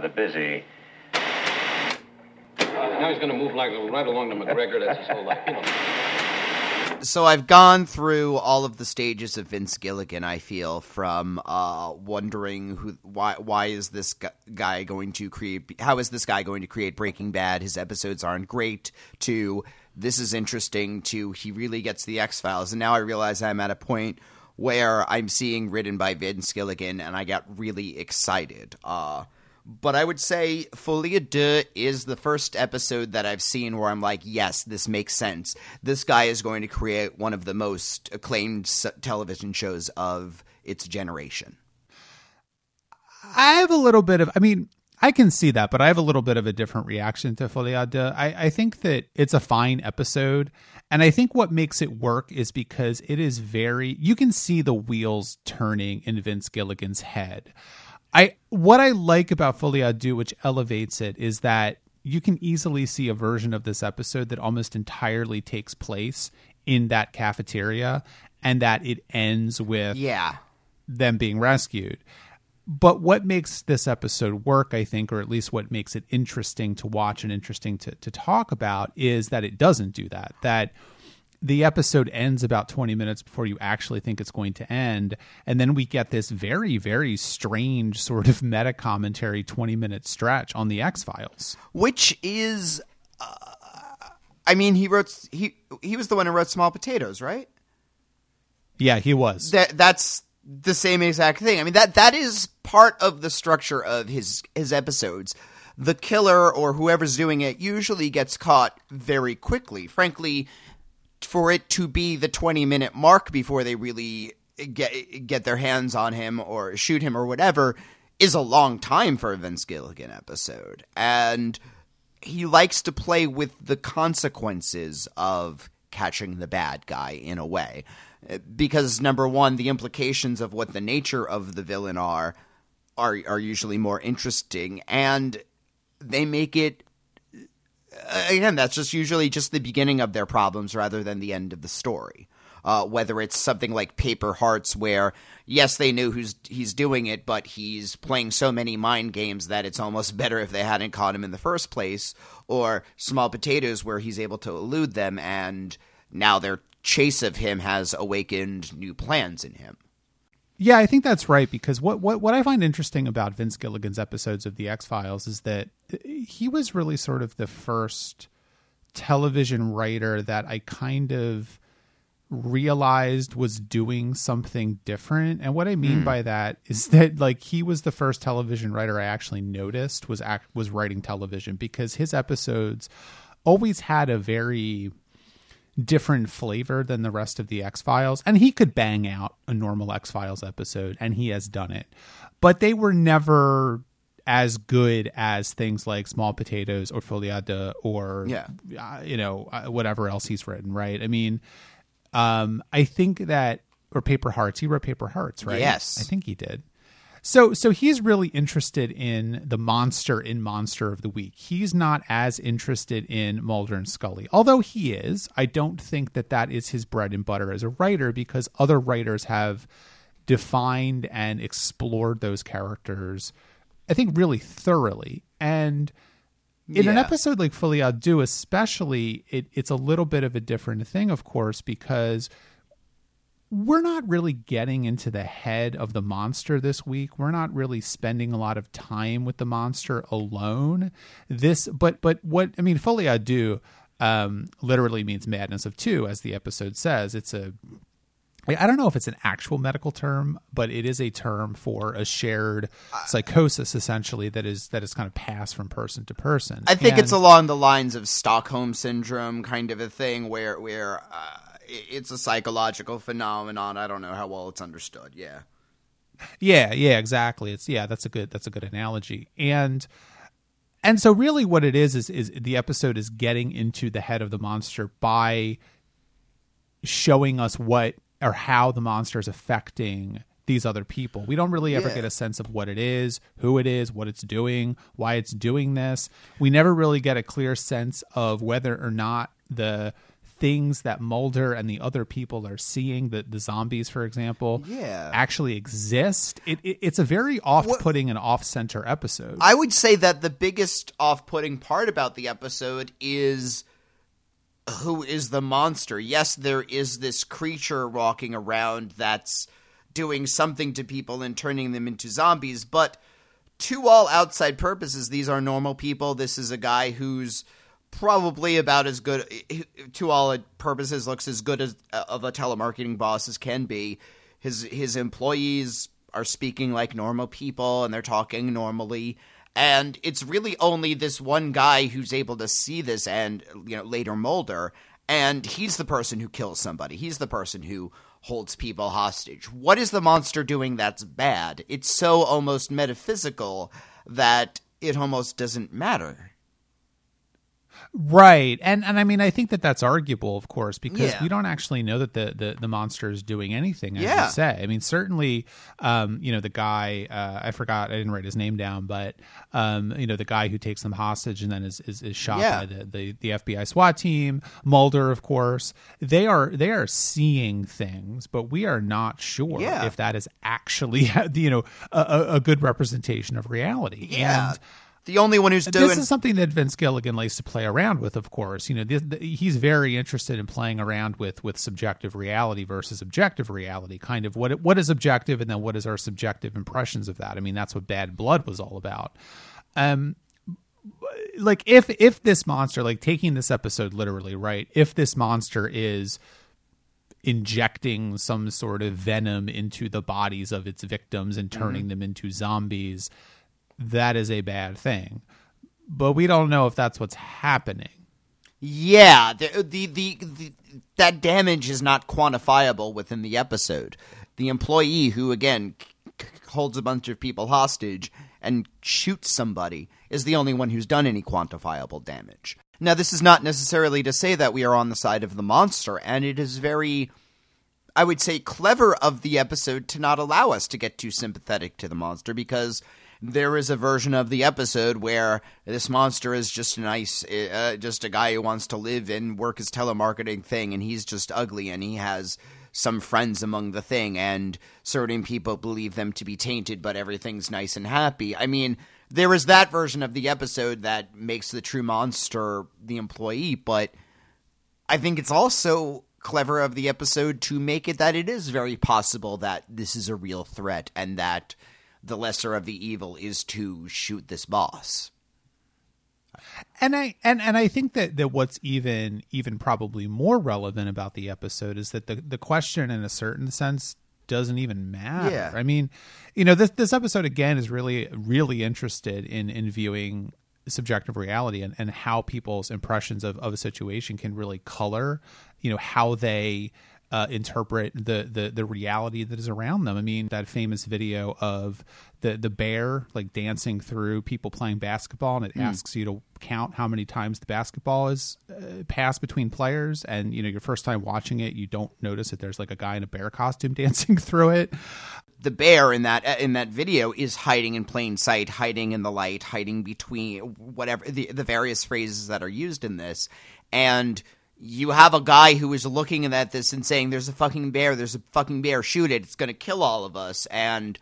rather busy. Now he's going to move like right along to McGregor. That's his whole life, you know. so I've gone through all of the stages of Vince Gilligan. I feel from uh, wondering who, why, why is this guy going to create? How is this guy going to create Breaking Bad? His episodes aren't great. To this is interesting. To he really gets the X Files, and now I realize I'm at a point where I'm seeing written by Vince Gilligan, and I got really excited. Uh, but I would say Folie Deux is the first episode that I've seen where I'm like, yes, this makes sense. This guy is going to create one of the most acclaimed television shows of its generation. I have a little bit of, I mean, I can see that, but I have a little bit of a different reaction to Folie à Deux. I, I think that it's a fine episode. And I think what makes it work is because it is very, you can see the wheels turning in Vince Gilligan's head. I what I like about à Deux, which elevates it, is that you can easily see a version of this episode that almost entirely takes place in that cafeteria and that it ends with Yeah. them being rescued. But what makes this episode work, I think, or at least what makes it interesting to watch and interesting to, to talk about, is that it doesn't do that. That the episode ends about 20 minutes before you actually think it's going to end. And then we get this very, very strange sort of meta commentary 20 minute stretch on the X Files. Which is, uh, I mean, he wrote, he, he was the one who wrote Small Potatoes, right? Yeah, he was. that that's the same exact thing. I mean that that is part of the structure of his his episodes. The killer or whoever's doing it usually gets caught very quickly. Frankly, for it to be the 20 minute mark before they really get get their hands on him or shoot him or whatever is a long time for a Vince Gilligan episode. And he likes to play with the consequences of catching the bad guy in a way. Because number one, the implications of what the nature of the villain are are are usually more interesting, and they make it again. That's just usually just the beginning of their problems rather than the end of the story. Uh, whether it's something like Paper Hearts, where yes, they knew who's he's doing it, but he's playing so many mind games that it's almost better if they hadn't caught him in the first place, or Small Potatoes, where he's able to elude them, and now their chase of him has awakened new plans in him. Yeah, I think that's right because what, what what I find interesting about Vince Gilligan's episodes of the X Files is that uh, he was really sort of the first television writer that I kind of realized was doing something different. And what I mean hmm. by that is that like he was the first television writer I actually noticed was act was writing television because his episodes always had a very different flavor than the rest of the X Files. And he could bang out a normal X Files episode, and he has done it. But they were never as good as things like Small Potatoes or Deux or, Yeah. uh, you know, uh, whatever else he's written, right? I mean, um, I think that, or Paper Hearts, he wrote Paper Hearts, right? Yes. I think he did. So so he's really interested in the monster in Monster of the Week. He's not as interested in Mulder and Scully. Although he is, I don't think that that is his bread and butter as a writer because other writers have defined and explored those characters I think really thoroughly. And in an episode like Folie à Deux, especially, it, it's a little bit of a different thing, of course, because we're not really getting into the head of the monster this week. We're not really spending a lot of time with the monster alone. This, but but what I mean, Folie à Deux um, literally means madness of two, as the episode says. It's a I don't know if it's an actual medical term, but it is a term for a shared psychosis, essentially that is that is kind of passed from person to person. I think it's along the lines of Stockholm syndrome kind of a thing where where uh, it's a psychological phenomenon. I don't know how well it's understood. Yeah. Yeah, yeah, exactly. It's yeah, that's a good that's a good analogy. And and so really what it is is is the episode is getting into the head of the monster by showing us what or how the monster is affecting these other people. We don't really ever Yeah. get a sense of what it is, who it is, what it's doing, why it's doing this. We never really get a clear sense of whether or not the things that Mulder and the other people are seeing, the the zombies, for example, Yeah. actually exist. It, it it's a very off-putting and off-center episode. I would say that the biggest off-putting part about the episode is who is the monster. Yes, there is this creature walking around that's doing something to people and turning them into zombies, but to all outside purposes, these are normal people. This is a guy who's probably about as good to all purposes looks as good as of a telemarketing boss as can be. His his employees are speaking like normal people and they're talking normally. And it's really only this one guy who's able to see this and you know later Mulder and he's the person who kills somebody. He's the person who holds people hostage. What is the monster doing that's bad? It's so almost metaphysical that it almost doesn't matter. Right, and and I mean, I think that that's arguable, of course, because Yeah. we don't actually know that the, the, the monster is doing anything. As Yeah. you say, I mean, certainly, um, you know, the guy uh, I forgot, I didn't write his name down, but um, you know, the guy who takes them hostage and then is is, is shot Yeah. by the, the the FBI SWAT team, Mulder, of course. They are they are seeing things, but we are not sure if that is actually you know a, a- good representation of reality. Yeah. And, the only one who's doing this is something that Vince Gilligan likes to play around with. Of course, you know he's very interested in playing around with with subjective reality versus objective reality. Kind of what what is objective, and then what is our subjective impressions of that. I mean, that's what Bad Blood was all about. Um, like if if this monster, like taking this episode literally, right? If this monster is injecting some sort of venom into the bodies of its victims and turning them into zombies, that is a bad thing. But we don't know if that's what's happening. Yeah, the, the, the, the that damage is not quantifiable within the episode. The employee who again holds a bunch of people hostage and shoots somebody is the only one who's done any quantifiable damage. Now, this is not necessarily to say that we are on the side of the monster, and it is very I would say clever of the episode to not allow us to get too sympathetic to the monster because there is a version of the episode where this monster is just nice, uh, just a guy who wants to live and work his telemarketing thing, and he's just ugly, and he has some friends among the thing, and certain people believe them to be tainted, but everything's nice and happy. I mean, there is that version of the episode that makes the true monster the employee, but I think it's also clever of the episode to make it that it is very possible that this is a real threat and that the lesser of the evil is to shoot this boss. And I and, and I think that, that what's even even probably more relevant about the episode is that the, the question in a certain sense doesn't even matter. Yeah. I mean, you know, this this episode again is really really interested in in viewing subjective reality and, and how people's impressions of, of a situation can really color, you know, how they uh, interpret the, the the reality that is around them. I mean, that famous video of the the bear like dancing through people playing basketball, and it asks you to count how many times the basketball is uh, passed between players. And you know, your first time watching it, you don't notice that there's like a guy in a bear costume dancing through it. The bear in that in that video is hiding in plain sight, hiding in the light, hiding between whatever the the various phrases that are used in this, and you have a guy who is looking at this and saying, "There's a fucking bear. There's a fucking bear. Shoot it. It's going to kill all of us." And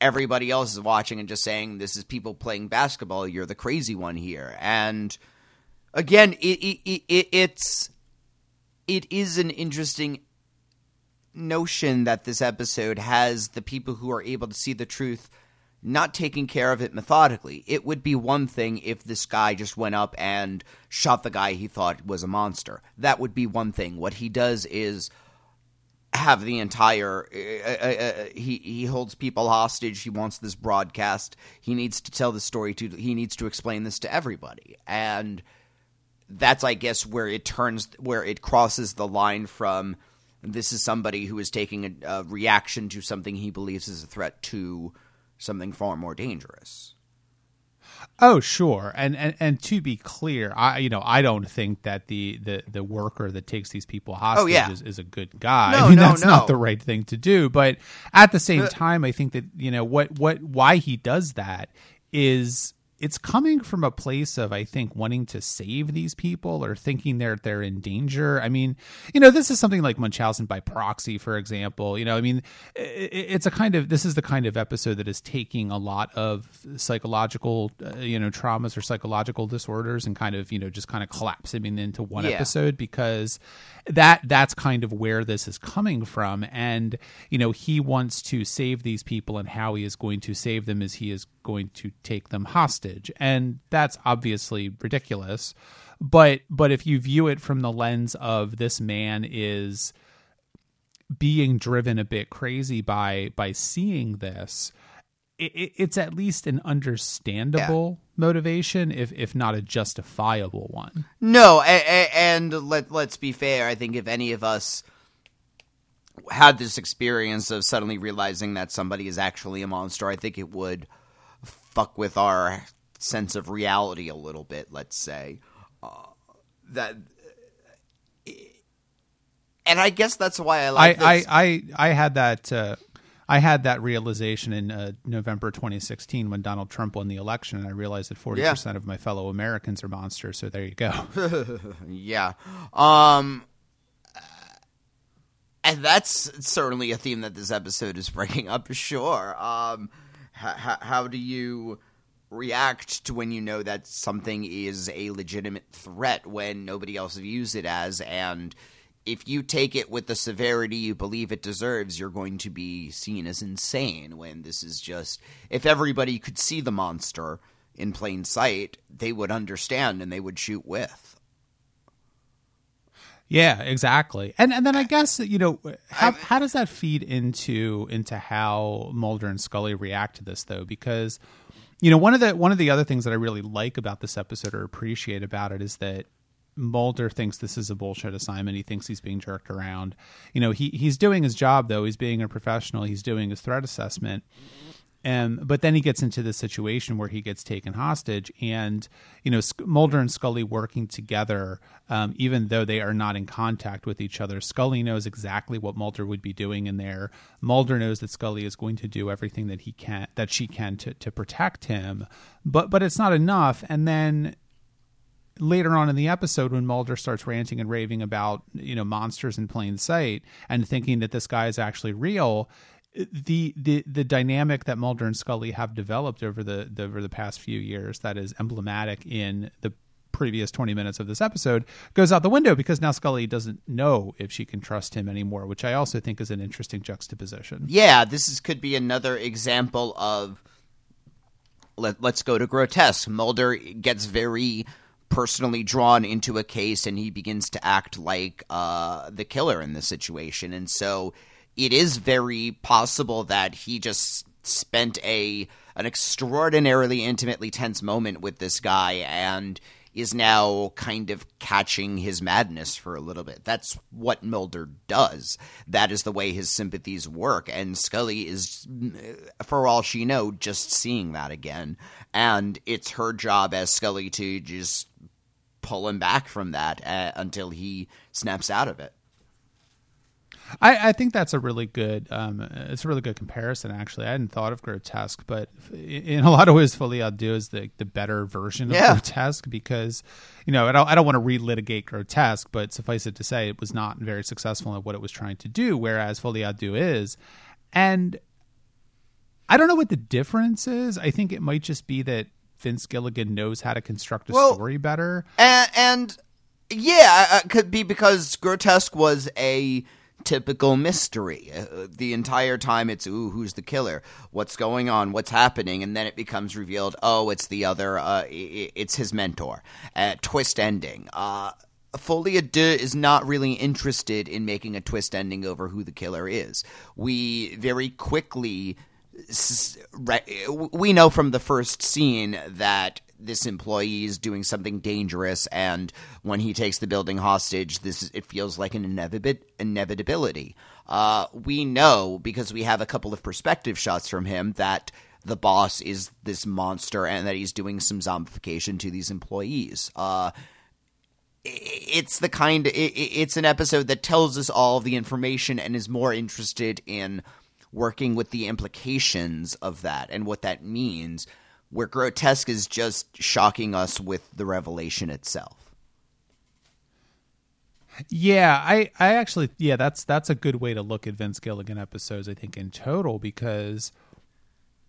everybody else is watching and just saying, "This is people playing basketball. You're the crazy one here." And again, it, it, it, it it's it is an interesting notion that this episode has the people who are able to see the truth not taking care of it methodically. It would be one thing if this guy just went up and shot the guy he thought was a monster. That would be one thing. What he does is have the entire uh, uh, uh, he he holds people hostage he wants this broadcast he needs to tell the story to he needs to explain this to everybody and that's i guess where it turns where it crosses the line from this is somebody who is taking a, a reaction to something he believes is a threat to something far more dangerous Oh, sure. And, and and to be clear, I you know I don't think that the the, the worker that takes these people hostage Oh, yeah. is, is a good guy. No, I mean, no, that's not the right thing to do. But at the same Uh, time, I think that you know what what why he does that is it's coming from a place of I think wanting to save these people or thinking they're they're in danger. I mean, you know, this is something like Munchausen by proxy, for example. You know, I mean, it's a kind of this is the kind of episode that is taking a lot of psychological, uh, you know, traumas or psychological disorders and kind of you know just kind of collapsing into one Yeah. episode because that that's kind of where this is coming from and you know he wants to save these people and how he is going to save them is he is going to take them hostage. And that's obviously ridiculous. But but if you view it from the lens of this man is being driven a bit crazy by by seeing this it, it- it's at least an understandable motivation if if not a justifiable one. No, a, a, and let let's be fair. I think if any of us had this experience of suddenly realizing that somebody is actually a monster, I think it would fuck with our sense of reality a little bit. Let's say uh, that, and I guess that's why I I, like. I, this. I, I had that uh, I had that realization in uh, November 2016 when Donald Trump won the election, and I realized that 40 percent of my fellow Americans are monsters. So there you go. Yeah. Um and that's certainly a theme that this episode is bringing up, sure. Um h- h- how do you react to when you know that something is a legitimate threat when nobody else views it as and if you take it with the severity you believe it deserves, you're going to be seen as insane when this is just if everybody could see the monster in plain sight, they would understand and they would shoot with. Yeah, exactly. And and then I guess you know how how does that feed into into how Mulder and Scully react to this though? Because you know one of the one of the other things that I really like about this episode or appreciate about it is that Mulder thinks this is a bullshit assignment. He thinks he's being jerked around. You know, he he's doing his job though. He's being a professional. He's doing his threat assessment. But then he gets into the situation where he gets taken hostage, and you know Mulder and Scully working together, um, even though they are not in contact with each other. Scully knows exactly what Mulder would be doing in there. Mulder knows that Scully is going to do everything that he can, that she can to to protect him. But but it's not enough. And then later on in the episode when Mulder starts ranting and raving about you know monsters in plain sight and thinking that this guy is actually real the the the dynamic that Mulder and Scully have developed over the, the over the past few years that is emblematic in the previous 20 minutes of this episode goes out the window because now Scully doesn't know if she can trust him anymore which I also think is an interesting juxtaposition. yeah, this is, could be another example of let, let's go to grotesque. Mulder gets very personally drawn into a case and he begins to act like uh, the killer in this situation. And so it is very possible that he just spent a an extraordinarily intimately tense moment with this guy and is now kind of catching his madness for a little bit. That's what Mulder does. That is the way his sympathies work. And Scully is, for all she know, just seeing that again. And it's her job as Scully to just pull him back from that uh, until he snaps out of it. I, I think that's a really good um, it's a really good comparison actually. I hadn't thought of grotesque, but in a lot of ways Folie à Deux is the, the better version of Yeah. grotesque because you know I don't, I don't want to relitigate grotesque, but suffice it to say it was not very successful at what it was trying to do, whereas Folie à Deux is. And I don't know what the difference is. I think it might just be that Vince Gilligan knows how to construct a Well- story better. And, and yeah, it could be because Grotesque was a typical mystery. Uh, the entire time it's, ooh, who's the killer? What's going on? What's happening? And then it becomes revealed, oh, it's the other, uh, it's his mentor. Uh, twist ending. Uh, Folie à Deux is not really interested in making a twist ending over who the killer is. We very quickly we know from the first scene that this employee is doing something dangerous and when he takes the building hostage this is, it feels like an inevit- inevitability. Uh, we know because we have a couple of perspective shots from him that the boss is this monster and that he's doing some zombification to these employees. Uh, it's the kind it, it's an episode that tells us all the information and is more interested in working with the implications of that and what that means where grotesque is just shocking us with the revelation itself. Yeah, I, I actually, yeah, that's that's a good way to look at Vince Gilligan episodes. I think in total because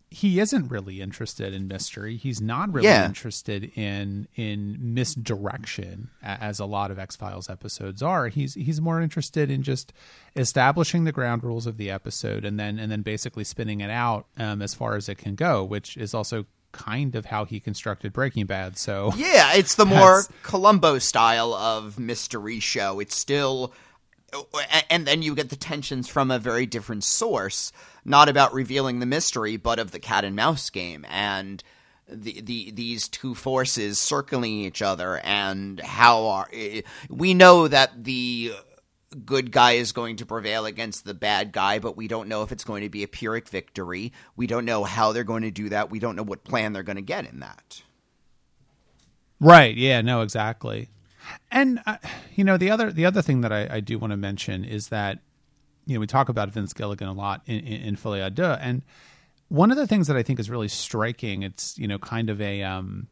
he isn't really interested in mystery. He's not really Yeah. interested in in misdirection, as a lot of X Files episodes are. He's he's more interested in just establishing the ground rules of the episode and then and then basically spinning it out um, as far as it can go, which is also kind of how he constructed Breaking Bad. So Yeah, it's the more Columbo style of mystery show. It's still, and then you get the tensions from a very different source, not about revealing the mystery, but of the cat and mouse game and the the these two forces circling each other and how are eh, we know that the good guy is going to prevail against the bad guy, but we don't know if it's going to be a Pyrrhic victory. We don't know how they're going to do that. We don't know what plan they're going to get in that. Right. Yeah. No. Exactly. And uh, you know the other the other thing that I, I do want to mention is that you know we talk about Vince Gilligan a lot in in, in Folie à Deux, and one of the things that I think is really striking, it's you know kind of a um,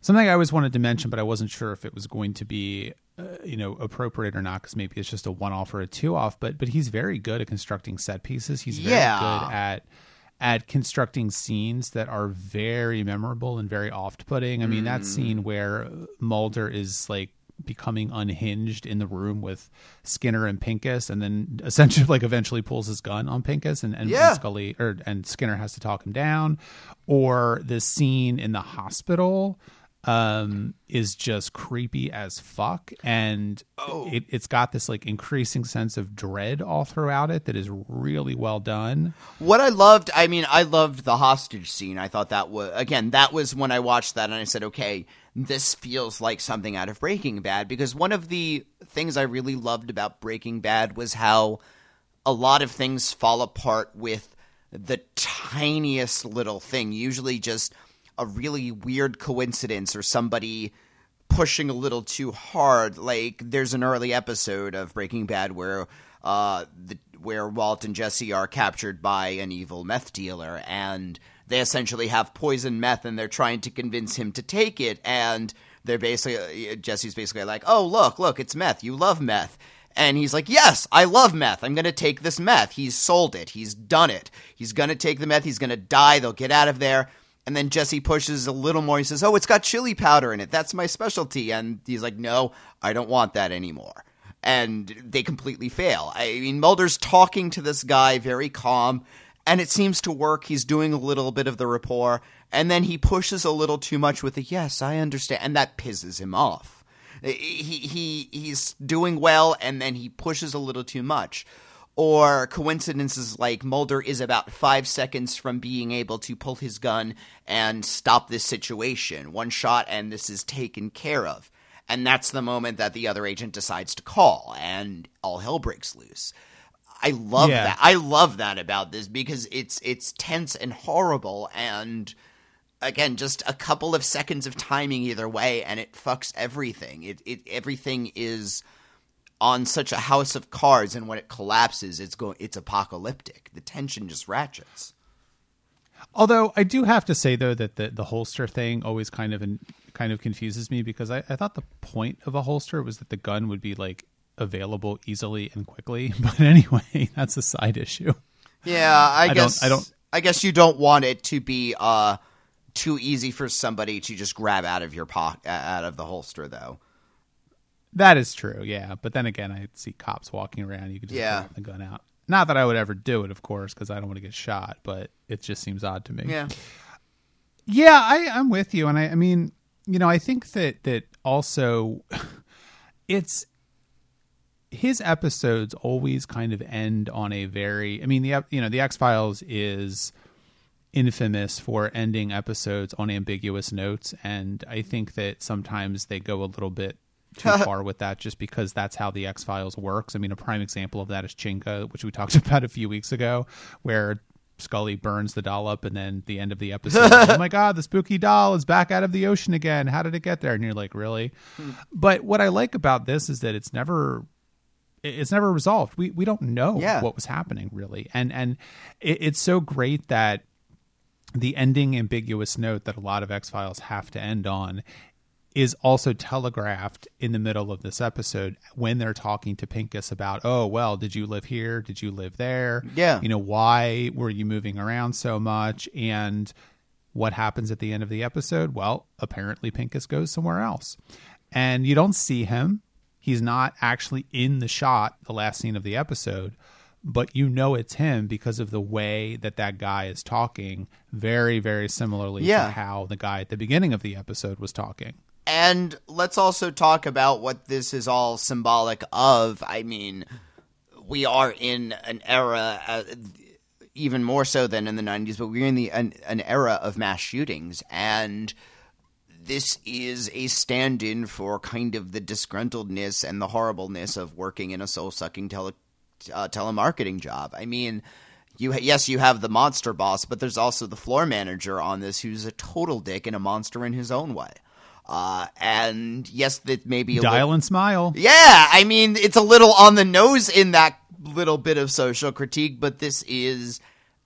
something I always wanted to mention, but I wasn't sure if it was going to be uh, you know appropriate or not because maybe it's just a one off or a two off. But but he's very good at constructing set pieces. He's very Yeah. good at at constructing scenes that are very memorable and very off-putting. I mean, that scene where Mulder is like becoming unhinged in the room with Skinner and Pincus, and then essentially like eventually pulls his gun on Pincus, and, and, Yeah. and Scully or and Skinner has to talk him down, or the scene in the hospital um is just creepy as fuck. And it, it's got this like increasing sense of dread all throughout it that is really well done. What I loved, I mean, I loved the hostage scene. I thought that was, again, that was when I watched that and I said, okay, this feels like something out of Breaking Bad. Because one of the things I really loved about Breaking Bad was how a lot of things fall apart with the tiniest little thing, usually just a really weird coincidence or somebody pushing a little too hard. Like there's an early episode of Breaking Bad where uh the where Walt and Jesse are captured by an evil meth dealer and they essentially have poison meth and they're trying to convince him to take it and they're basically Jesse's basically like, "Oh, look, look, it's meth. You love meth." And he's like, Yes, I love meth. I'm going to take this meth. He's sold it. He's done it. He's going to take the meth. He's going to die. They'll get out of there. And then Jesse pushes a little more. He says, Oh, it's got chili powder in it. That's my specialty. And he's like, No, I don't want that anymore. And they completely fail. I mean, Mulder's talking to this guy very calm, and it seems to work. He's doing a little bit of the rapport. And then he pushes a little too much with the, Yes, I understand. And that pisses him off he he he's doing well and then he pushes a little too much or coincidences like Mulder is about 5 seconds from being able to pull his gun and stop this situation one shot and this is taken care of and that's the moment that the other agent decides to call and all hell breaks loose I love Yeah. that. I love that about this because it's it's tense and horrible and again just a couple of seconds of timing either way and it fucks everything. It it everything is on such a house of cards and when it collapses it's going it's apocalyptic. The tension just ratchets. Although I do have to say though that the, the holster thing always kind of kind of confuses me because I, I thought the point of a holster was that the gun would be like available easily and quickly. But anyway, that's a side issue. Yeah, I, don't- guess I don't- I guess you don't want it to be uh too easy for somebody to just grab out of your pocket out of the holster though. That is true, yeah. But then again, I see cops walking around. You could just Yeah. pull the gun out. Not that I would ever do it, of course, because I don't want to get shot. But it just seems odd to me. Yeah. Yeah, I, I'm with you, and I, I mean, you know, I think that that also, it's his episodes always kind of end on a very. I mean, the you know the X Files is infamous for ending episodes on ambiguous notes, and I think that sometimes they go a little bit too far with that just because that's how the X Files works. I mean, a prime example of that is Chinga, which we talked about a few weeks ago, where Scully burns the doll up, and then the end of the episode, oh my god, the spooky doll is back out of the ocean again. How did it get there? And you're like, really? Hmm. But what I like about this is that it's never it's never resolved. We we don't know Yeah. what was happening really, and and it, it's so great that the ending ambiguous note that a lot of X Files have to end on is also telegraphed in the middle of this episode when they're talking to Pincus about, oh, well, did you live here? Did you live there? Yeah. You know, why were you moving around so much? And what happens at the end of the episode? Well, apparently Pincus goes somewhere else. And you don't see him. He's not actually in the shot, the last scene of the episode, but you know it's him because of the way that that guy is talking, very, very similarly Yeah. to how the guy at the beginning of the episode was talking. And let's also talk about what this is all symbolic of. I mean, we are in an era, uh, even more so than in the 90s, but we're in the an, an era of mass shootings. And this is a stand in for kind of the disgruntledness and the horribleness of working in a soul sucking tele, uh, telemarketing job. I mean, you yes, you have the monster boss, but there's also the floor manager on this who's a total dick and a monster in his own way. Uh, and yes, that maybe a Dial and smile. yeah, I mean it's a little on the nose in that little bit of social critique, but this is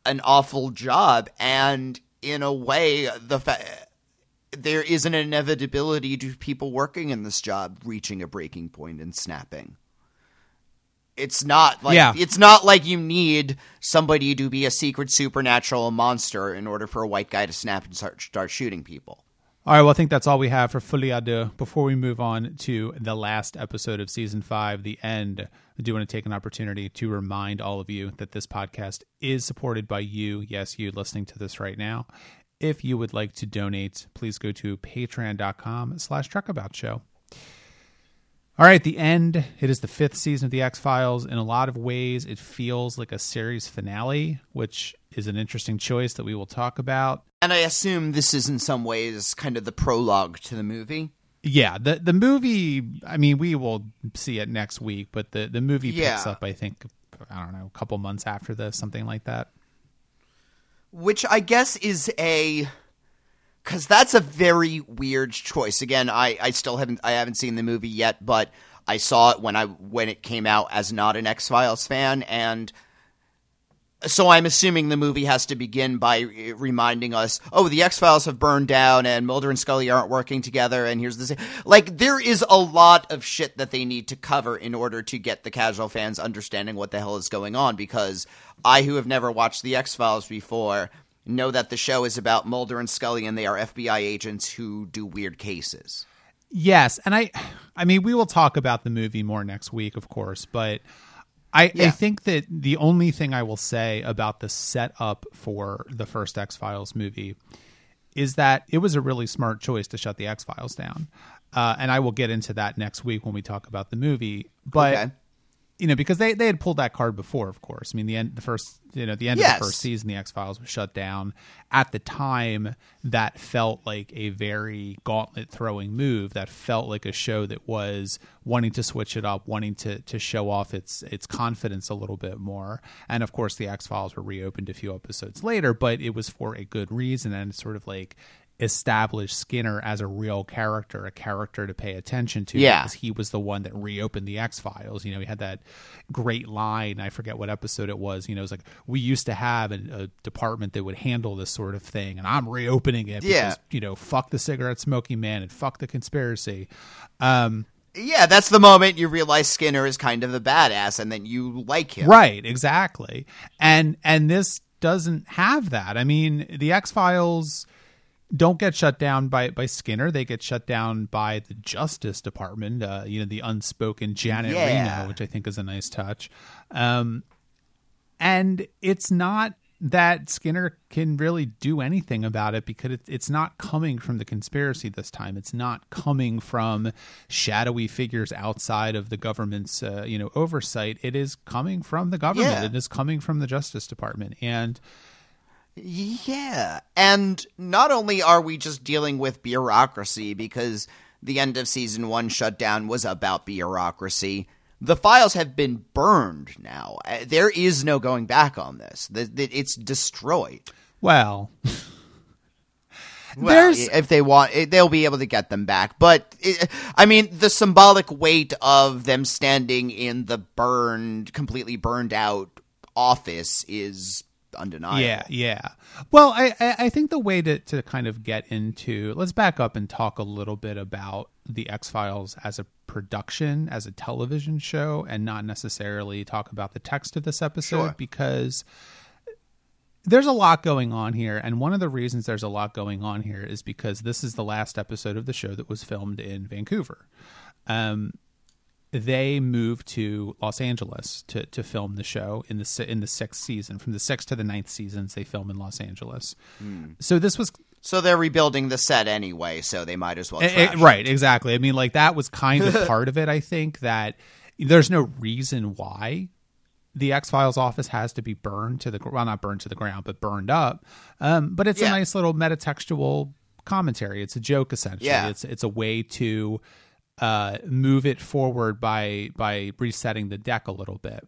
an awful job, and in a way, the fa- there is an inevitability to people working in this job reaching a breaking point and snapping. It's not like Yeah. it's not like you need somebody to be a secret supernatural monster in order for a white guy to snap and start, start shooting people. All right, well, I think that's all we have for à Deux. Before we move on to the last episode of season five, the end, I do want to take an opportunity to remind all of you that this podcast is supported by you. Yes, you listening to this right now. If you would like to donate, please go to patreon.com slash truckabout show. All right, the end. It is the fifth season of The X Files. In a lot of ways, it feels like a series finale, which is an interesting choice that we will talk about. And I assume this is in some ways kind of the prologue to the movie. Yeah, the the movie. I mean, we will see it next week, but the the movie picks Yeah. up. I think I don't know, a couple months after this, something like that. which I guess is a because that's a very weird choice. Again, I, I still haven't I haven't seen the movie yet, but I saw it when I when it came out as not an X Files fan, and so I'm assuming the movie has to begin by uh, reminding us, oh, the X Files have burned down, and Mulder and Scully aren't working together, and here's the like. There is a lot of shit that they need to cover in order to get the casual fans understanding what the hell is going on. Because I, who have never watched the X Files before, know that the show is about Mulder and Scully, and they are FBI agents who do weird cases. Yes, and I, I mean, we will talk about the movie more next week, of course, but I, I think that the only thing I will say about the setup for the first X Files movie is that it was a really smart choice to shut the X Files down, uh, and I will get into that next week when we talk about the movie. But Okay. You know, because they they had pulled that card before, of course. I mean, the end, the first, you know, the end Yes. of the first season, the X Files was shut down. At the time, that felt like a very gauntlet throwing move. That felt like a show that was wanting to switch it up, wanting to to show off its its confidence a little bit more. And of course, the X Files were reopened a few episodes later, but it was for a good reason and sort of like established Skinner as a real character, a character to pay attention to Yeah. because he was the one that reopened the X Files. You know, he had that great line. I forget what episode it was. You know, it was like we used to have a, a department that would handle this sort of thing, and I'm reopening it. Yeah. because, you know, fuck the cigarette smoking man and fuck the conspiracy. Um, Yeah, that's the moment you realize Skinner is kind of the badass, and then you like him. Right, exactly. And and this doesn't have that. I mean, the X Files don't get shut down by by Skinner. They get shut down by the Justice Department. Uh, you know, the unspoken Janet Yeah. Reno, which I think is a nice touch. Um, and it's not that Skinner can really do anything about it because it, it's not coming from the conspiracy this time. It's not coming from shadowy figures outside of the government's uh, you know oversight. It is coming from the government. Yeah. It is coming from the Justice Department. And Yeah. And not only are we just dealing with bureaucracy because the end of season one shutdown was about bureaucracy, the files have been burned now. Uh, There is no going back on this. It's destroyed. well, Well, There's- if they want, they'll be able to get them back. But I mean, the symbolic weight of them standing in the burned, completely burned out office is undeniable. Yeah, yeah. Well, I, I, I think the way to, to kind of get into let's back up and talk a little bit about the X Files as a production, as a television show, and not necessarily talk about the text of this episode Sure. because there's a lot going on here. And one of the reasons there's a lot going on here is because this is the last episode of the show that was filmed in Vancouver. Um, they moved to Los Angeles to, to film the show in the in the sixth season. From the sixth to the ninth seasons, they film in Los Angeles. So this was So they're rebuilding the set anyway, so they might as well. Eh, eh, trash it. right, exactly. I mean, like that was kind of part of it. I think that there's no reason why the X Files office has to be burned to the well, not burned to the ground, but burned up. Um, but it's a nice little metatextual commentary. It's a joke essentially. Yeah. It's it's a way to uh, move it forward by by resetting the deck a little bit.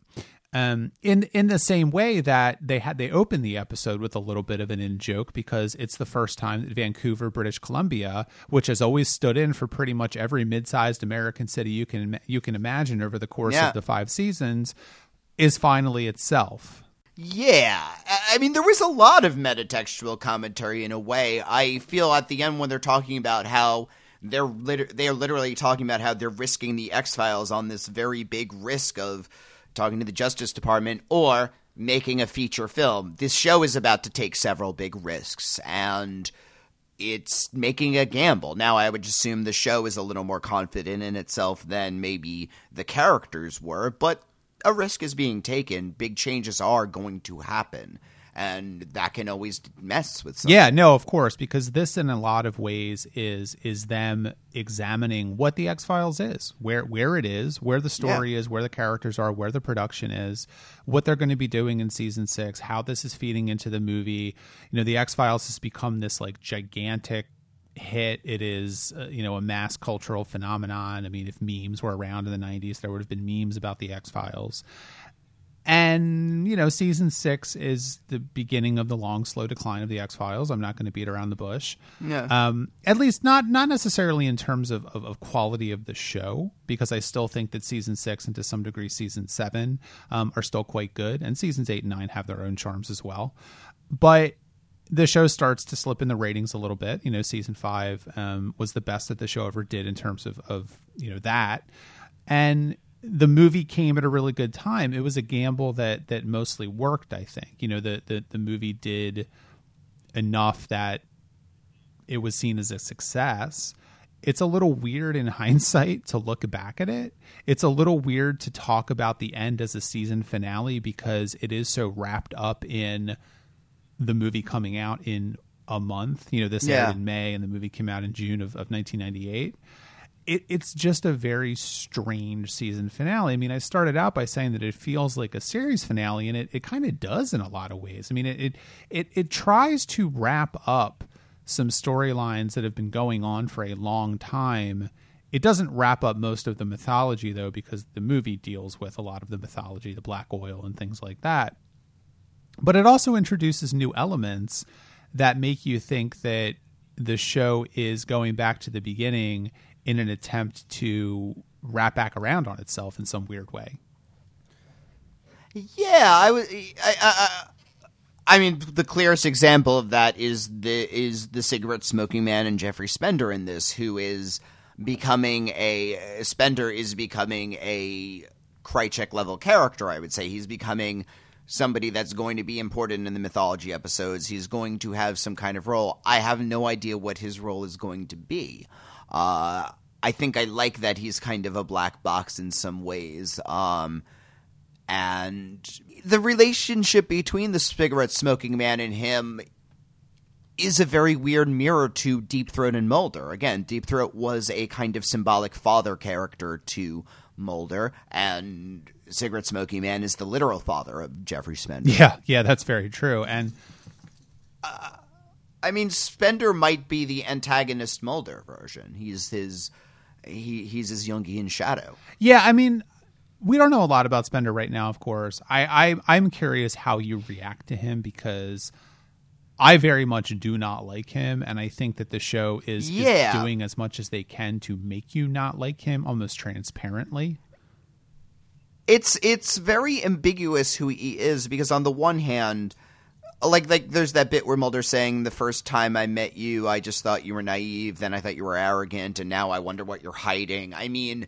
Um, in in the same way that they had they opened the episode with a little bit of an in joke because it's the first time that Vancouver, British Columbia, which has always stood in for pretty much every mid-sized American city you can you can imagine over the course Yeah. of the five seasons, is finally itself. Yeah, I- I mean, there was a lot of metatextual commentary in a way. I feel at the end when they're talking about how they're they are literally talking about how they're risking the X Files on this very big risk of talking to the Justice Department or making a feature film. This show is about to take several big risks, and it's making a gamble. Now, I would assume the show is a little more confident in itself than maybe the characters were, but a risk is being taken. Big changes are going to happen, and that can always mess with something. Yeah, no, of course, because this in a lot of ways is is them examining what the X Files is, where where it is, where the story is, where the characters are, where the production is, what they're going to be doing in season six, how this is feeding into the movie. You know, the X Files has become this like gigantic hit. It is uh, you know a mass cultural phenomenon. I mean, if memes were around in the '90s, there would have been memes about the X Files. And, you know, season six is the beginning of the long, slow decline of the X Files. I'm not going to beat around the bush. Yeah. Um, at least not not necessarily in terms of, of, of quality of the show, because I still think that season six and to some degree season seven um, are still quite good. And seasons eight and nine have their own charms as well. But the show starts to slip in the ratings a little bit. You know, season five um, was the best that the show ever did in terms of, of you know that, and the movie came at a really good time. It was a gamble that that mostly worked. I think you know the the, the movie did enough that it was seen as a success. It's a little weird in hindsight to look back at it. It's a little weird to talk about the end as a season finale because it is so wrapped up in the movie coming out in a month. You know, this Yeah. aired in May and the movie came out in June of, of 1998. It, it's just a very strange season finale. I mean, I started out by saying that it feels like a series finale, and it, it kind of does in a lot of ways. I mean, it, it it it tries to wrap up some storylines that have been going on for a long time. It doesn't wrap up most of the mythology though, because the movie deals with a lot of the mythology, the black oil, and things like that but it also introduces new elements that make you think that the show is going back to the beginning in an attempt to wrap back around on itself in some weird way. Yeah, I was. I, I, I, mean, the clearest example of that is the is the cigarette smoking man and Jeffrey Spender in this, who is becoming a Spender is becoming a Krychek level character. I would say he's becoming somebody that's going to be important in the mythology episodes. He's going to have some kind of role. I have no idea what his role is going to be. Uh, I think I like that he's kind of a black box in some ways. Um, and the relationship between the cigarette smoking man and him is a very weird mirror to Deep Throat and Mulder. Again, Deep Throat was a kind of symbolic father character to Mulder, and Cigarette Smoking Man is the literal father of Jeffrey Spender. Yeah, yeah, that's very true. And I mean, Spender might be the antagonist Mulder version. He's his he he's his Jungian shadow. yeah, I mean, we don't know a lot about Spender right now, of course. I, I I'm curious how you react to him because I very much do not like him, and I think that the show is, is Yeah. doing as much as they can to make you not like him almost transparently. it's it's very ambiguous who he is because on the one hand like like there's that bit where Mulder's saying the first time I met you, I just thought you were naive, then I thought you were arrogant, and now I wonder what you're hiding. I mean,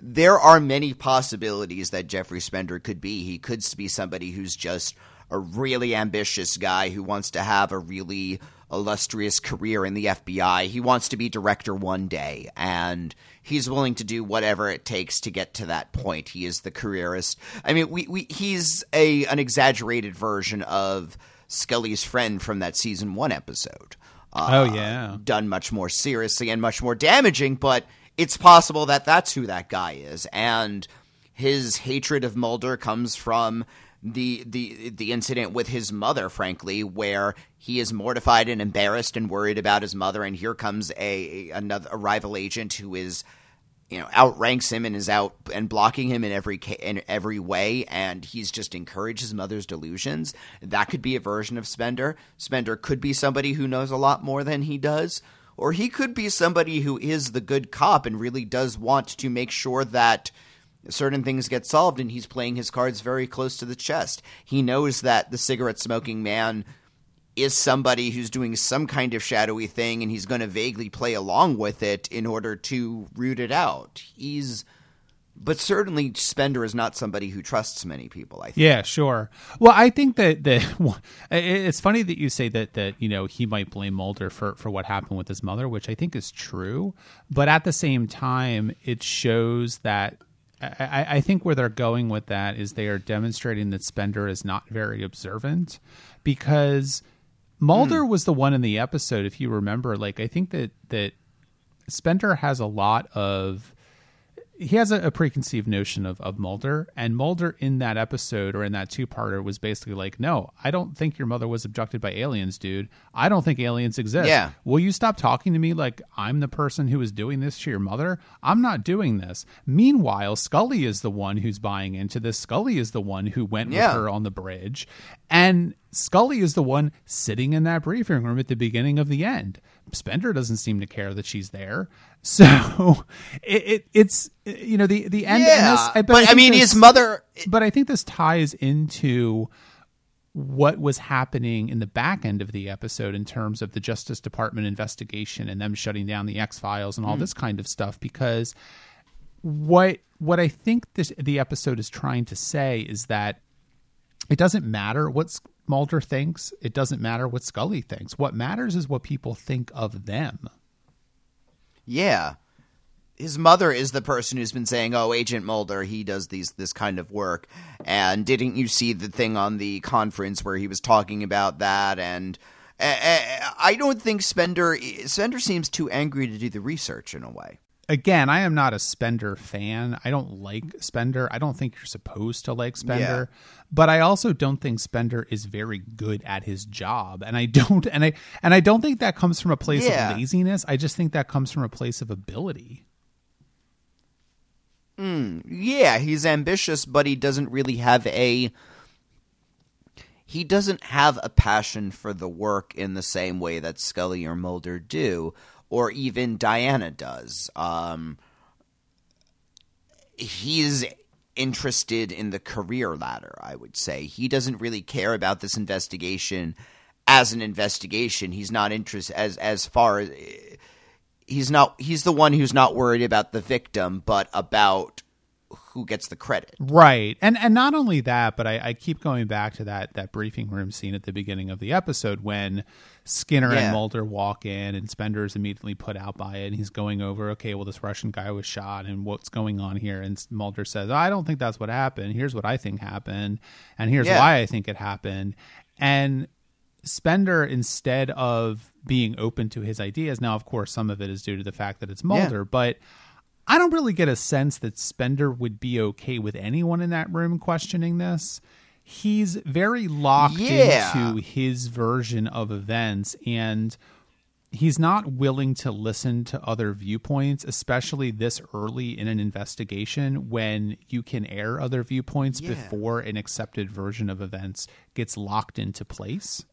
there are many possibilities that Jeffrey Spender could be. He could be somebody who's just a really ambitious guy who wants to have a really illustrious career in the FBI. He wants to be director one day, and he's willing to do whatever it takes to get to that point. He is the careerist. I mean, we, we he's a an exaggerated version of Scully's friend from that season one episode. Uh, oh yeah, done much more seriously and much more damaging, but it's possible that that's who that guy is, and his hatred of Mulder comes from the the the incident with his mother, frankly, where he is mortified and embarrassed and worried about his mother, and here comes a another a rival agent who is you know outranks him and is out and blocking him in every in every way and he's just encouraged his mother's delusions that could be a version of spender spender could be somebody who knows a lot more than he does or he could be somebody who is the good cop and really does want to make sure that certain things get solved and he's playing his cards very close to the chest. He knows that the cigarette smoking man is somebody who's doing some kind of shadowy thing and he's going to vaguely play along with it in order to root it out. He's but certainly Spender is not somebody who trusts many people. I think. Yeah, sure. Well, I think that that it's funny that you say that that you know he might blame Mulder for for what happened with his mother, which I think is true. But at the same time, it shows that I, I, think where they're going with that is they are demonstrating that Spender is not very observant because Mulder mm. was the one in the episode, if you remember. Like I think that that Spender has a lot of he has a, a, preconceived notion of, of Mulder, and Mulder in that episode or in that two parter was basically like, No, I don't think your mother was abducted by aliens, dude. I don't think aliens exist. Yeah. Will you stop talking to me like I'm the person who is doing this to your mother? I'm not doing this. Meanwhile, Scully is the one who's buying into this. Scully is the one who went yeah. with her on the bridge. And Scully is the one sitting in that briefing room at the beginning of the end. Spender doesn't seem to care that she's there. So it, it it's you know the the end. Yeah, this, but, but I, I, mean his mother. But I think this ties into what was happening in the back end of the episode in terms of the Justice Department investigation and them shutting down the X Files and all mm. this kind of stuff. Because what what I think this the episode is trying to say is that it doesn't matter what's Mulder thinks. It doesn't matter what Scully thinks. What matters is what people think of them. Yeah. His mother is the person who's been saying, "Oh, Agent Mulder, he does these this kind of work." And didn't you see the thing on the conference where he was talking about that? And uh, I don't think Spender Spender seems too angry to do the research in a way again, I am not a Spender fan. I don't like Spender. I don't think you're supposed to like Spender. Yeah. But I also don't think Spender is very good at his job. And I don't and I and I don't think that comes from a place yeah. of laziness. I just think that comes from a place of ability. Mm, yeah, he's ambitious, but he doesn't really have a he doesn't have a passion for the work in the same way that Scully or Mulder do or even Diana does. Um, he's interested in the career ladder, I would say. He doesn't really care about this investigation as an investigation. He's not interested as as far as he's not he's the one who's not worried about the victim, but about who gets the credit. Right. And and not only that, but I, I, keep going back to that that briefing room scene at the beginning of the episode when Skinner yeah. and Mulder walk in and Spender is immediately put out by it and he's going over, okay, well this Russian guy was shot and what's going on here and Mulder says, I don't think that's what happened. Here's what I think happened and here's yeah. why I think it happened. And Spender instead of being open to his ideas, now of course some of it is due to the fact that it's Mulder, yeah. but I don't really get a sense that Spender would be okay with anyone in that room questioning this. He's very locked yeah. into his version of events and he's not willing to listen to other viewpoints, especially this early in an investigation when you can air other viewpoints yeah. before an accepted version of events gets locked into place.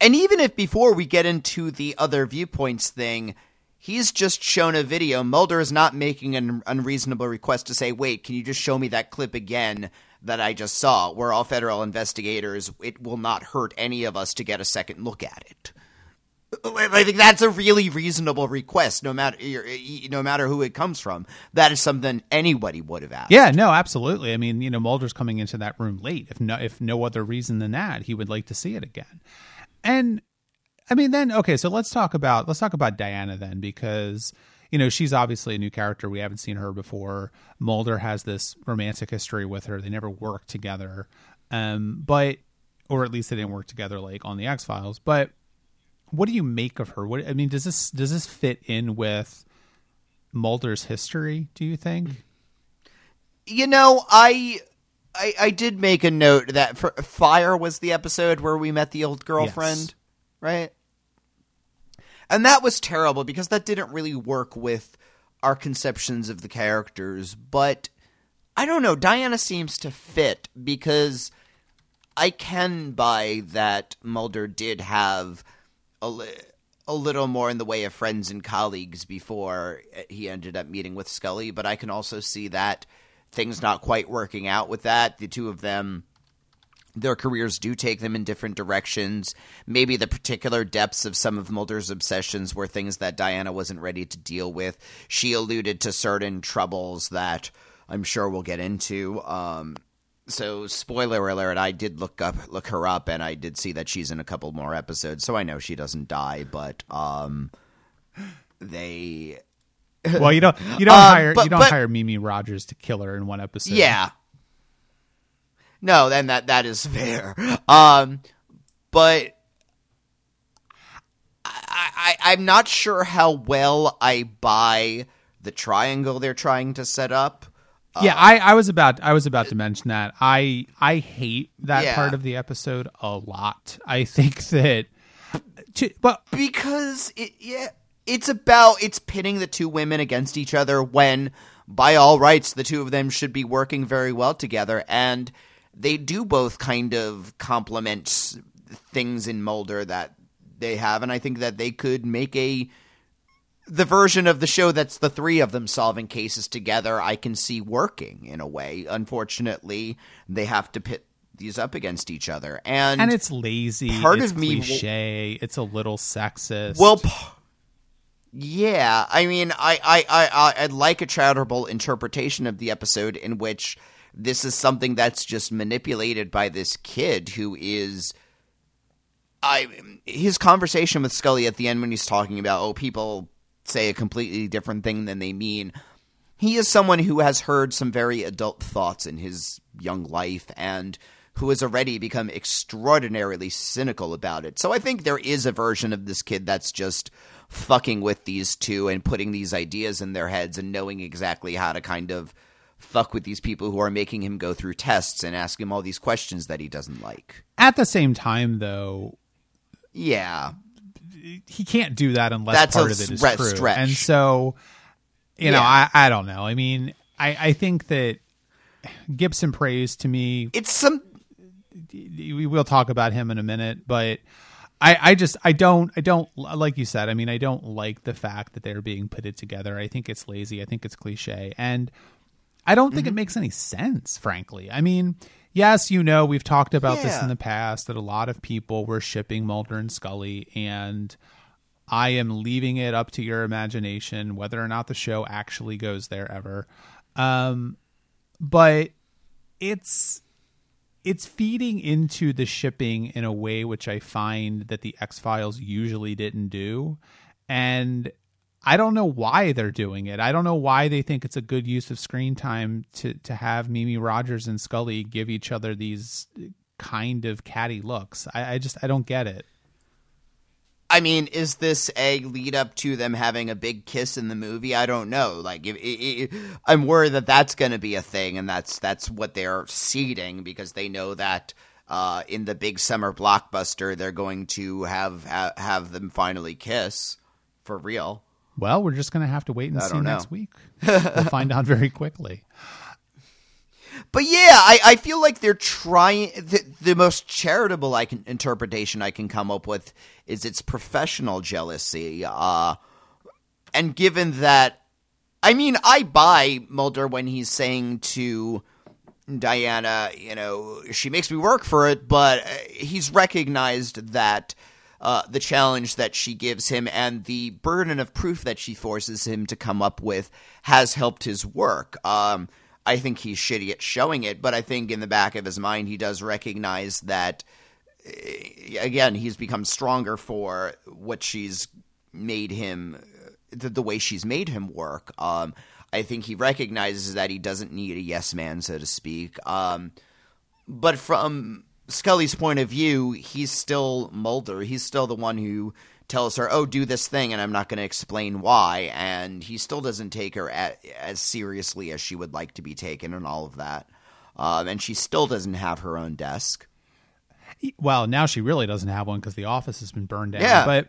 And even if before we get into the other viewpoints thing, He's just shown a video. Mulder is not making an unreasonable request to say, wait, can you just show me that clip again? that I just saw. We're all federal investigators. It will not hurt any of us to get a second look at it. I think that's a really reasonable request, no matter no matter who it comes from. That is something anybody would have asked. Yeah, no, absolutely. I mean, you know, Mulder's coming into that room late. If no, if no other reason than that, he would like to see it again. And I mean, then okay, so let's talk about let's talk about Diana then, because you know she's obviously a new character. We haven't seen her before. Mulder has this romantic history with her. They never worked together, um, but or at least they didn't work together like on the X Files, but what do you make of her? What I mean, does this does this fit in with Mulder's history? Do you think? You know, I I, I did make a note that for, Fire was the episode where we met the old girlfriend, yes. Right? And that was terrible because that didn't really work with our conceptions of the characters. But I don't know. Diana seems to fit because I can buy that Mulder did have a, li- a little more in the way of friends and colleagues before he ended up meeting with Scully, but I can also see that things not quite working out with that. The two of them their careers do take them in different directions. Maybe the particular depths of some of Mulder's obsessions were things that Diana wasn't ready to deal with. She alluded to certain troubles that I'm sure we'll get into. Um, so spoiler alert i did look up look her up and i did see that she's in a couple more episodes so i know she doesn't die but um they well you don't you don't uh, hire but, you don't but, hire mimi rogers to kill her in one episode yeah no then that that is fair um but I, I i'm not sure how well i buy the triangle they're trying to set up yeah, I, I was about I was about to mention that. I I hate that yeah. part of the episode a lot. I think that to, but because it yeah, it's about it's pitting the two women against each other when by all rights the two of them should be working very well together and they do both kind of complement things in Mulder that they have and I think that they could make a the version of the show that's the three of them solving cases together, I can see working in a way. Unfortunately, they have to pit these up against each other, and and it's lazy. Part it's of me, cliche. It's a little sexist. Well. P- yeah, I mean, I, I, I, I'd like a charitable interpretation of the episode in which this is something that's just manipulated by this kid who is I his conversation with Scully at the end when he's talking about oh people say a completely different thing than they mean. He is someone who has heard some very adult thoughts in his young life and who has already become extraordinarily cynical about it. So I think there is a version of this kid that's just fucking with these two and putting these ideas in their heads and knowing exactly how to kind of fuck with these people who are making him go through tests and ask him all these questions that he doesn't like. At the same time though, yeah he can't do that unless That's part of it is true. Stretch. And so, you know, I I don't know. I mean, I I think that Gibson praise to me. It's some. We will talk about him in a minute, but I, I just I don't I don't like you said. I mean, I don't like the fact that they're being pitted together. I think it's lazy. I think it's cliche, and I don't think mm-hmm. it makes any sense. Frankly, I mean, yes, you know, we've talked about yeah. this in the past that a lot of people were shipping Mulder and Scully, and I am leaving it up to your imagination whether or not the show actually goes there ever. Um, but it's it's feeding into the shipping in a way which I find that the X Files usually didn't do, and I don't know why they're doing it. I don't know why they think it's a good use of screen time to to have Mimi Rogers and Scully give each other these kind of catty looks. I, I just I don't get it. I mean, is this a lead up to them having a big kiss in the movie? I don't know. Like, I'm worried that that's going to be a thing, and that's that's what they're seeding because they know that uh, in the big summer blockbuster they're going to have ha- have them finally kiss for real. Well, we're just going to have to wait and I see next week. we'll find out very quickly. But yeah, I, I feel like they're trying. The, the most charitable I can interpretation I can come up with is it's professional jealousy. Uh, and given that, I mean, I buy Mulder when he's saying to Diana, you know, she makes me work for it, but uh, he's recognized that uh, the challenge that she gives him and the burden of proof that she forces him to come up with has helped his work. Um, I think he's shitty at showing it, but I think in the back of his mind he does recognize that uh, again he's become stronger for what she's made him the, the way she's made him work. Um, I think he recognizes that he doesn't need a yes man, so to speak. Um, but from Scully's point of view, he's still Mulder. He's still the one who tells her, "Oh, do this thing," and I'm not going to explain why. And he still doesn't take her at, as seriously as she would like to be taken, and all of that. Um, and she still doesn't have her own desk. Well, now she really doesn't have one because the office has been burned down. Yeah. But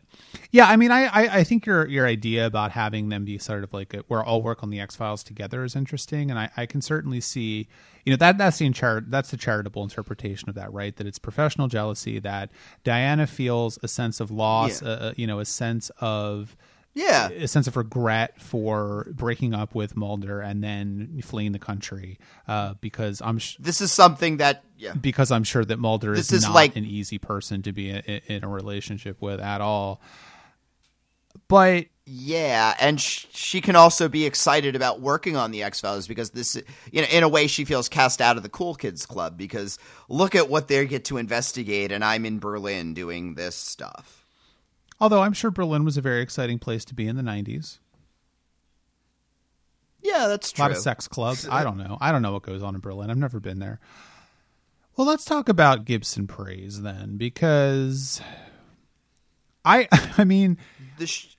yeah, I mean, I, I, I think your your idea about having them be sort of like a, where all work on the X Files together is interesting, and I, I can certainly see, you know, that that's the char- that's the charitable interpretation of that, right? That it's professional jealousy that Diana feels a sense of loss, Yeah. uh, you know, a sense of Yeah, a sense of regret for breaking up with Mulder and then fleeing the country uh, because I'm sh- this is something that yeah. because I'm sure that Mulder This is, is not like- an easy person to be in, in a relationship with at all. But Yeah, and sh- she can also be excited about working on the X Files because this, you know, in a way, she feels cast out of the cool kids club because look at what they get to investigate, and I'm in Berlin doing this stuff. Although I'm sure Berlin was a very exciting place to be in the 90s. Yeah, that's true. A lot of sex clubs. I don't know. I don't know what goes on in Berlin. I've never been there. Well, let's talk about Gibson praise then because I I mean, The sh-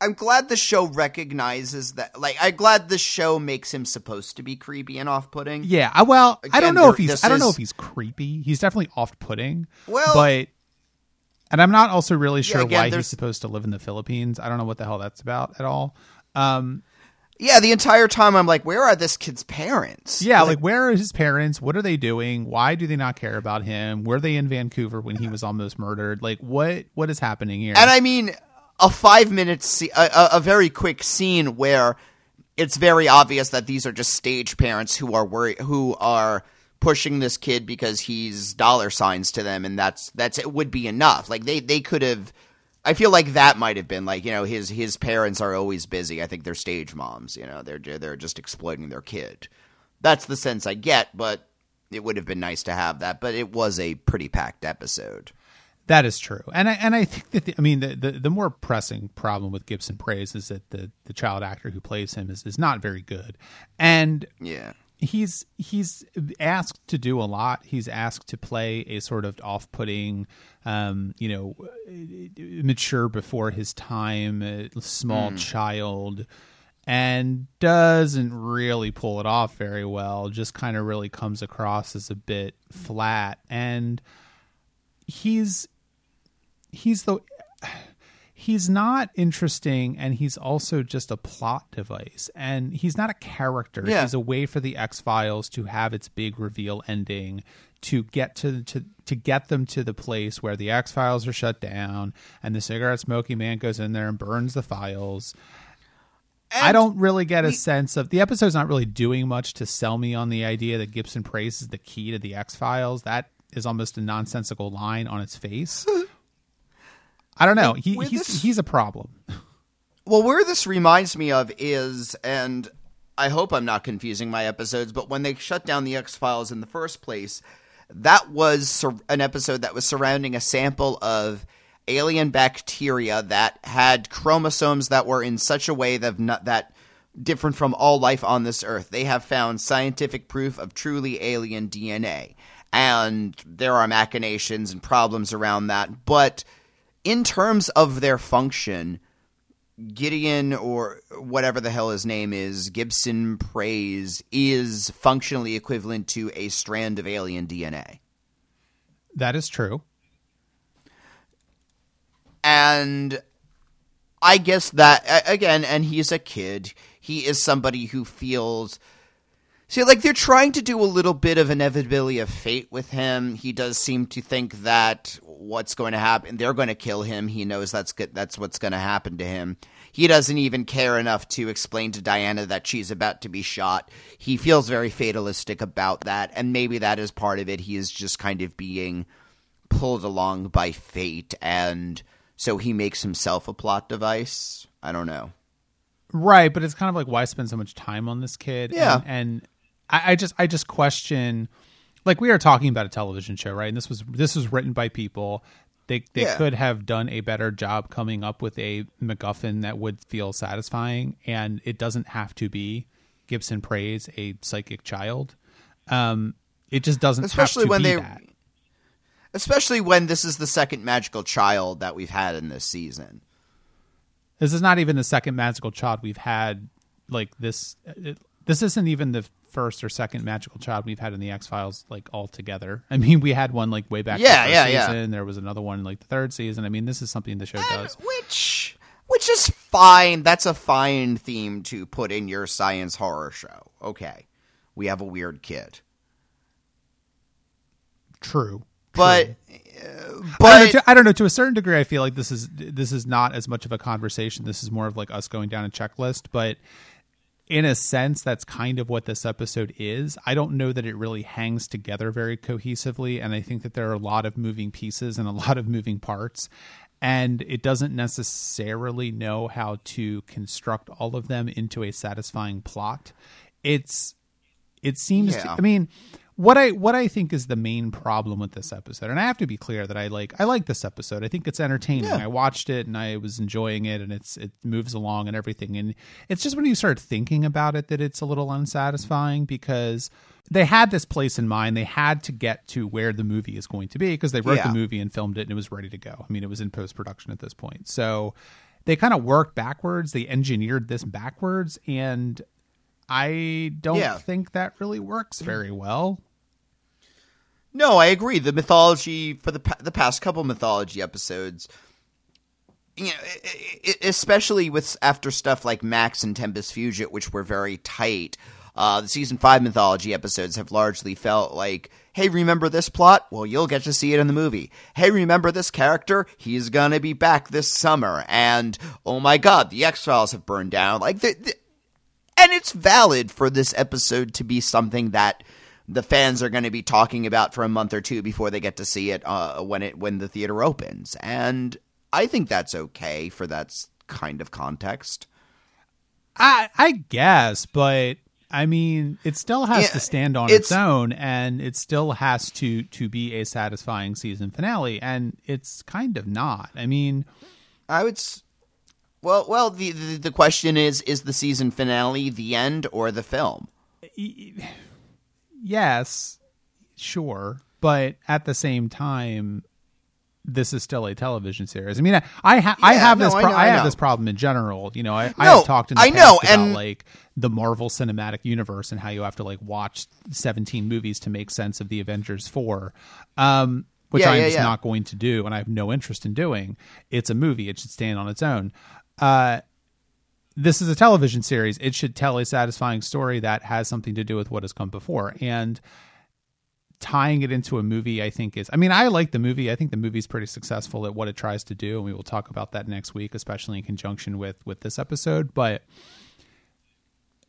I'm glad the show recognizes that. Like, I'm glad the show makes him supposed to be creepy and off-putting. Yeah, I, well, I don't know there- if he's. I don't know if he's creepy. He's definitely off-putting. Well- but and I'm not also really sure again, why he's supposed to live in the Philippines. I don't know what the hell that's about at all. Um, Yeah, the entire time I'm like, where are this kid's parents? yeah, like, where are his parents? What are they doing? Why do they not care about him? Were they in Vancouver when he was almost murdered? Like what what is happening here? And I mean, a five minute, se- a, a, a very quick scene where it's very obvious that these are just stage parents who are worried, who are pushing this kid because he's dollar signs to them, and that's that's it would be enough. Like they they could have. I feel like that might have been like you know his his parents are always busy. I think they're stage moms. You know they're they're just exploiting their kid. That's the sense I get, but it would have been nice to have that. But it was a pretty packed episode. That is true, and I and I think that the, I mean the, the the more pressing problem with Gibson Praise is that the the child actor who plays him is is not very good, and Yeah. He's he's asked to do a lot. He's asked to play a sort of off-putting, um, you know, mature before his time, small child, and doesn't really pull it off very well. Just kind of really comes across as a bit flat, and he's he's the he's not interesting and he's also just a plot device and he's not a character Yeah. he's a way for the x-files to have its big reveal ending to get to, to to get them to the place where the x-files are shut down and the cigarette smoking man goes in there and burns the files I don't really get a sense of the episode's not really doing much to sell me on the idea that Gibson Praise is the key to the X Files. That is almost a nonsensical line on its face. I don't know. He, he's this- he's a problem. Well, where this reminds me of is, and I hope I'm not confusing my episodes, but when they shut down the X Files in the first place, that was sur- an episode that was surrounding a sample of alien bacteria that had chromosomes that were in such a way that not that different from all life on this earth. They have found scientific proof of truly alien DNA, and there are machinations and problems around that, but in terms of their function, Gideon or whatever the hell his name is, Gibson Praise, is functionally equivalent to a strand of alien DNA. That is true. And I guess that, again, and he's a kid, he is somebody who feels See, like they're trying to do a little bit of inevitability of fate with him. He does seem to think that what's going to happen, they're going to kill him. He knows that's good, that's what's going to happen to him. He doesn't even care enough to explain to Diana that she's about to be shot. He feels very fatalistic about that, and maybe that is part of it. He is just kind of being pulled along by fate, and so he makes himself a plot device. I don't know. Right, but it's kind of like why spend so much time on this kid? Yeah. and, and I, I just I just question. Like we are talking about a television show, right? And this was this was written by people. They they Yeah. could have done a better job coming up with a MacGuffin that would feel satisfying, and it doesn't have to be Gibson praise a psychic child. Um, it just doesn't Especially have to when be they- that. Especially when this is the second magical child that we've had in this season. This is not even the second magical child we've had. Like this, it, this isn't even the first or second magical child we've had in the X Files. Like all together. I mean, we had one like way back. Yeah, the yeah, first yeah. season. There was another one like the third season. I mean, this is something the show does. Which which is fine. That's a fine theme to put in your science horror show. Okay. We have a weird kid. True. But True. uh, I don't, know, but to, I don't know. To a certain degree, I feel like this is this is not as much of a conversation. This is more of like us going down a checklist. But in a sense, that's kind of what this episode is. I don't know that it really hangs together very cohesively, and I think that there are a lot of moving pieces and a lot of moving parts, and it doesn't necessarily know how to construct all of them into a satisfying plot. It's it seems to, I mean what I what I think is the main problem with this episode, and I have to be clear that I like I like this episode. I think it's entertaining. Yeah. I watched it and I was enjoying it, and it's it moves along and everything. And it's just when you start thinking about it that it's a little unsatisfying because they had this place in mind. They had to get to where the movie is going to be because they wrote Yeah. the movie and filmed it and it was ready to go. I mean, it was in post production at this point, so they kind of worked backwards. They engineered this backwards, and I don't Yeah. think that really works very well. no, I agree. The mythology for the pa- the past couple mythology episodes you know, especially with after stuff like Max and Tempus Fugit, which were very tight. Uh, the season five mythology episodes have largely felt like, hey, remember this plot? Well, you'll get to see it in the movie. Hey, remember this character? He's gonna be back this summer. And oh my god, the X Files have burned down. Like, the, the, and it's valid for this episode to be something that the fans are going to be talking about for a month or two before they get to see it uh, when it when the theater opens. And I think that's okay for that kind of context. I I guess, but I mean, it still has Yeah, to stand on it's- its own, and it still has to to be a satisfying season finale, and it's kind of not. I mean, I would. S- well, well, the, the the question is: is the season finale the end or the film? yes, sure, but at the same time. This is still a television series. I mean, I I, ha- I have no, this I know, I, I have know. this problem in general. You know, I, I have talked in the I past know, about and- like the Marvel Cinematic Universe and how you have to like watch 17 movies to make sense of the Avengers 4. Um which Yeah, I'm yeah, just yeah. not going to do and I have no interest in doing. It's a movie, it should stand on its own. Uh this is a television series. It should tell a satisfying story that has something to do with what has come before. And tying it into a movie i think is i mean i like the movie i think the movie's pretty successful at what it tries to do and we will talk about that next week especially in conjunction with with this episode but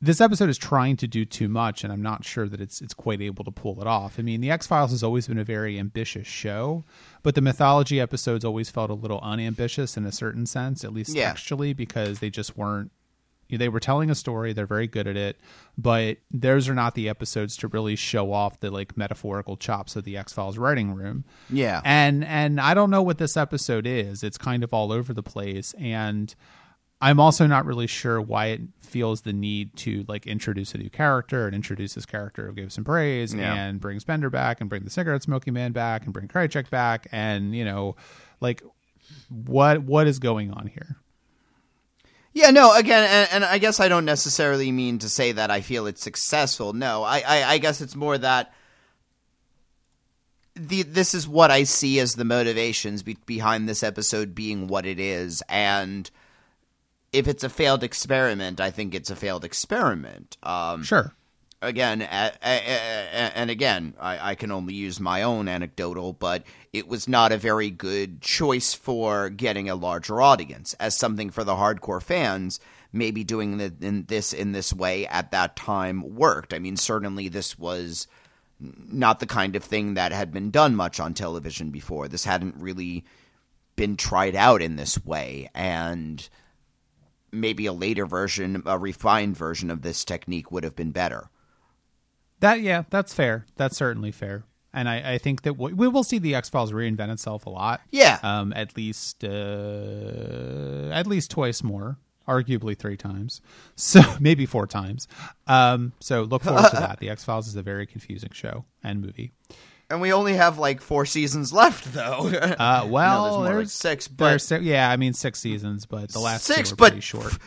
this episode is trying to do too much and i'm not sure that it's it's quite able to pull it off i mean the x-files has always been a very ambitious show but the mythology episodes always felt a little unambitious in a certain sense at least Yeah. textually because they just weren't they were telling a story they're very good at it but those are not the episodes to really show off the like metaphorical chops of the x-files writing room Yeah. and and i don't know what this episode is it's kind of all over the place and i'm also not really sure why it feels the need to like introduce a new character and introduce this character who Gibson Praise Yeah. and brings Spender back and bring the cigarette smoking man back and bring Krycek back and you know like what what is going on here Yeah, no, again, and, and I guess I don't necessarily mean to say that I feel it's successful. No, I, I, I guess it's more that the this is what I see as the motivations be, behind this episode being what it is, and if it's a failed experiment, I think it's a failed experiment. Um, sure again, a- a- a- and again, I, I can only use my own anecdotal, but it was not a very good choice for getting a larger audience. As something for the hardcore fans, maybe doing the, in this in this way at that time worked. I mean, certainly this was not the kind of thing that had been done much on television before. This hadn't really been tried out in this way, and maybe a later version, a refined version of this technique would have been better. That yeah, that's fair. That's certainly fair. And I, I think that we, we will see the X Files reinvent itself a lot. Yeah. Um, at least uh, at least twice more, arguably three times. So maybe four times. Um, so look forward to that. The X Files is a very confusing show and movie. And we only have like four seasons left, though. Uh, well, there's more like six, but- there's yeah, I mean six seasons, but the last Six, but- pretty short.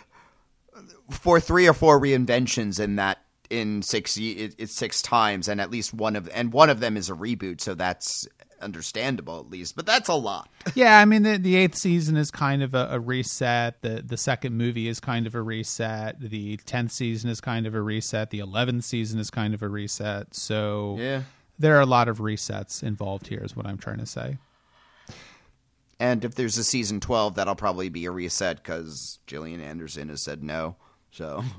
For three or four reinventions in that in six it, it's six times, and at least one of and one of them is a reboot, so that's understandable at least. But that's a lot. Yeah, I mean the the eighth season is kind of a, a reset. The the second movie is kind of a reset. The tenth season is kind of a reset. The eleventh season is kind of a reset. So Yeah. There are a lot of resets involved here. Is what I'm trying to say. And if there's a season twelve, that'll probably be a reset because Gillian Anderson has said no. So.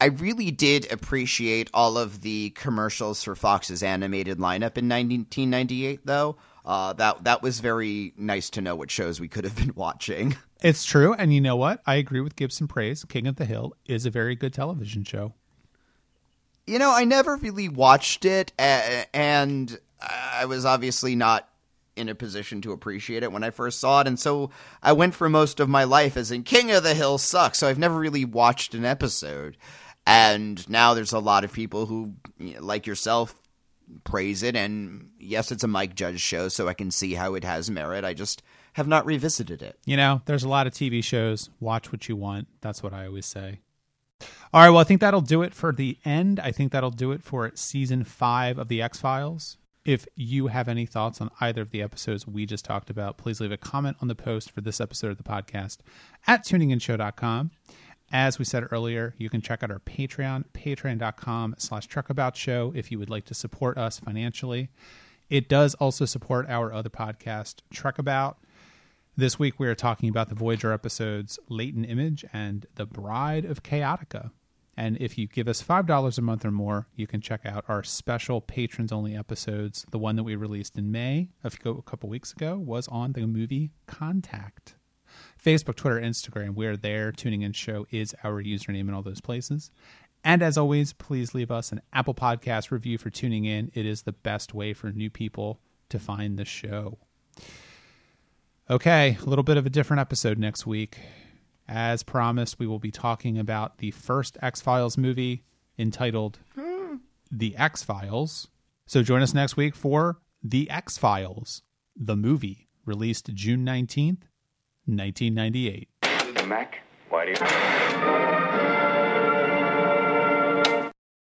I really did appreciate all of the commercials for Fox's animated lineup in 1998, though. Uh, that that was very nice to know what shows we could have been watching. It's true, and you know what? I agree with Gibson Praise. King of the Hill is a very good television show. You know, I never really watched it, and I was obviously not in a position to appreciate it when I first saw it, and so I went for most of my life as in King of the Hill sucks. So I've never really watched an episode, and now there's a lot of people who, like yourself, praise it. And yes, it's a Mike Judge show, so I can see how it has merit. I just have not revisited it. You know, there's a lot of TV shows. Watch what you want. That's what I always say. All right, well, I think that'll do it for the end. I think that'll do it for season five of The X Files. If you have any thoughts on either of the episodes we just talked about, please leave a comment on the post for this episode of the podcast at tuninginshow.com. As we said earlier, you can check out our Patreon, patreon.com slash truckaboutshow if you would like to support us financially. It does also support our other podcast, Truckabout. This week we are talking about the Voyager episodes Latent Image and The Bride of Chaotica. And if you give us $5 a month or more, you can check out our special patrons only episodes. The one that we released in May a couple weeks ago was on the movie Contact. Facebook, Twitter, Instagram, we're there. Tuning in show is our username in all those places. And as always, please leave us an Apple Podcast review for tuning in. It is the best way for new people to find the show. Okay, a little bit of a different episode next week. As promised, we will be talking about the first X Files movie entitled The X Files. So join us next week for The X Files, the movie, released June 19th, 1998. Mac, why do you...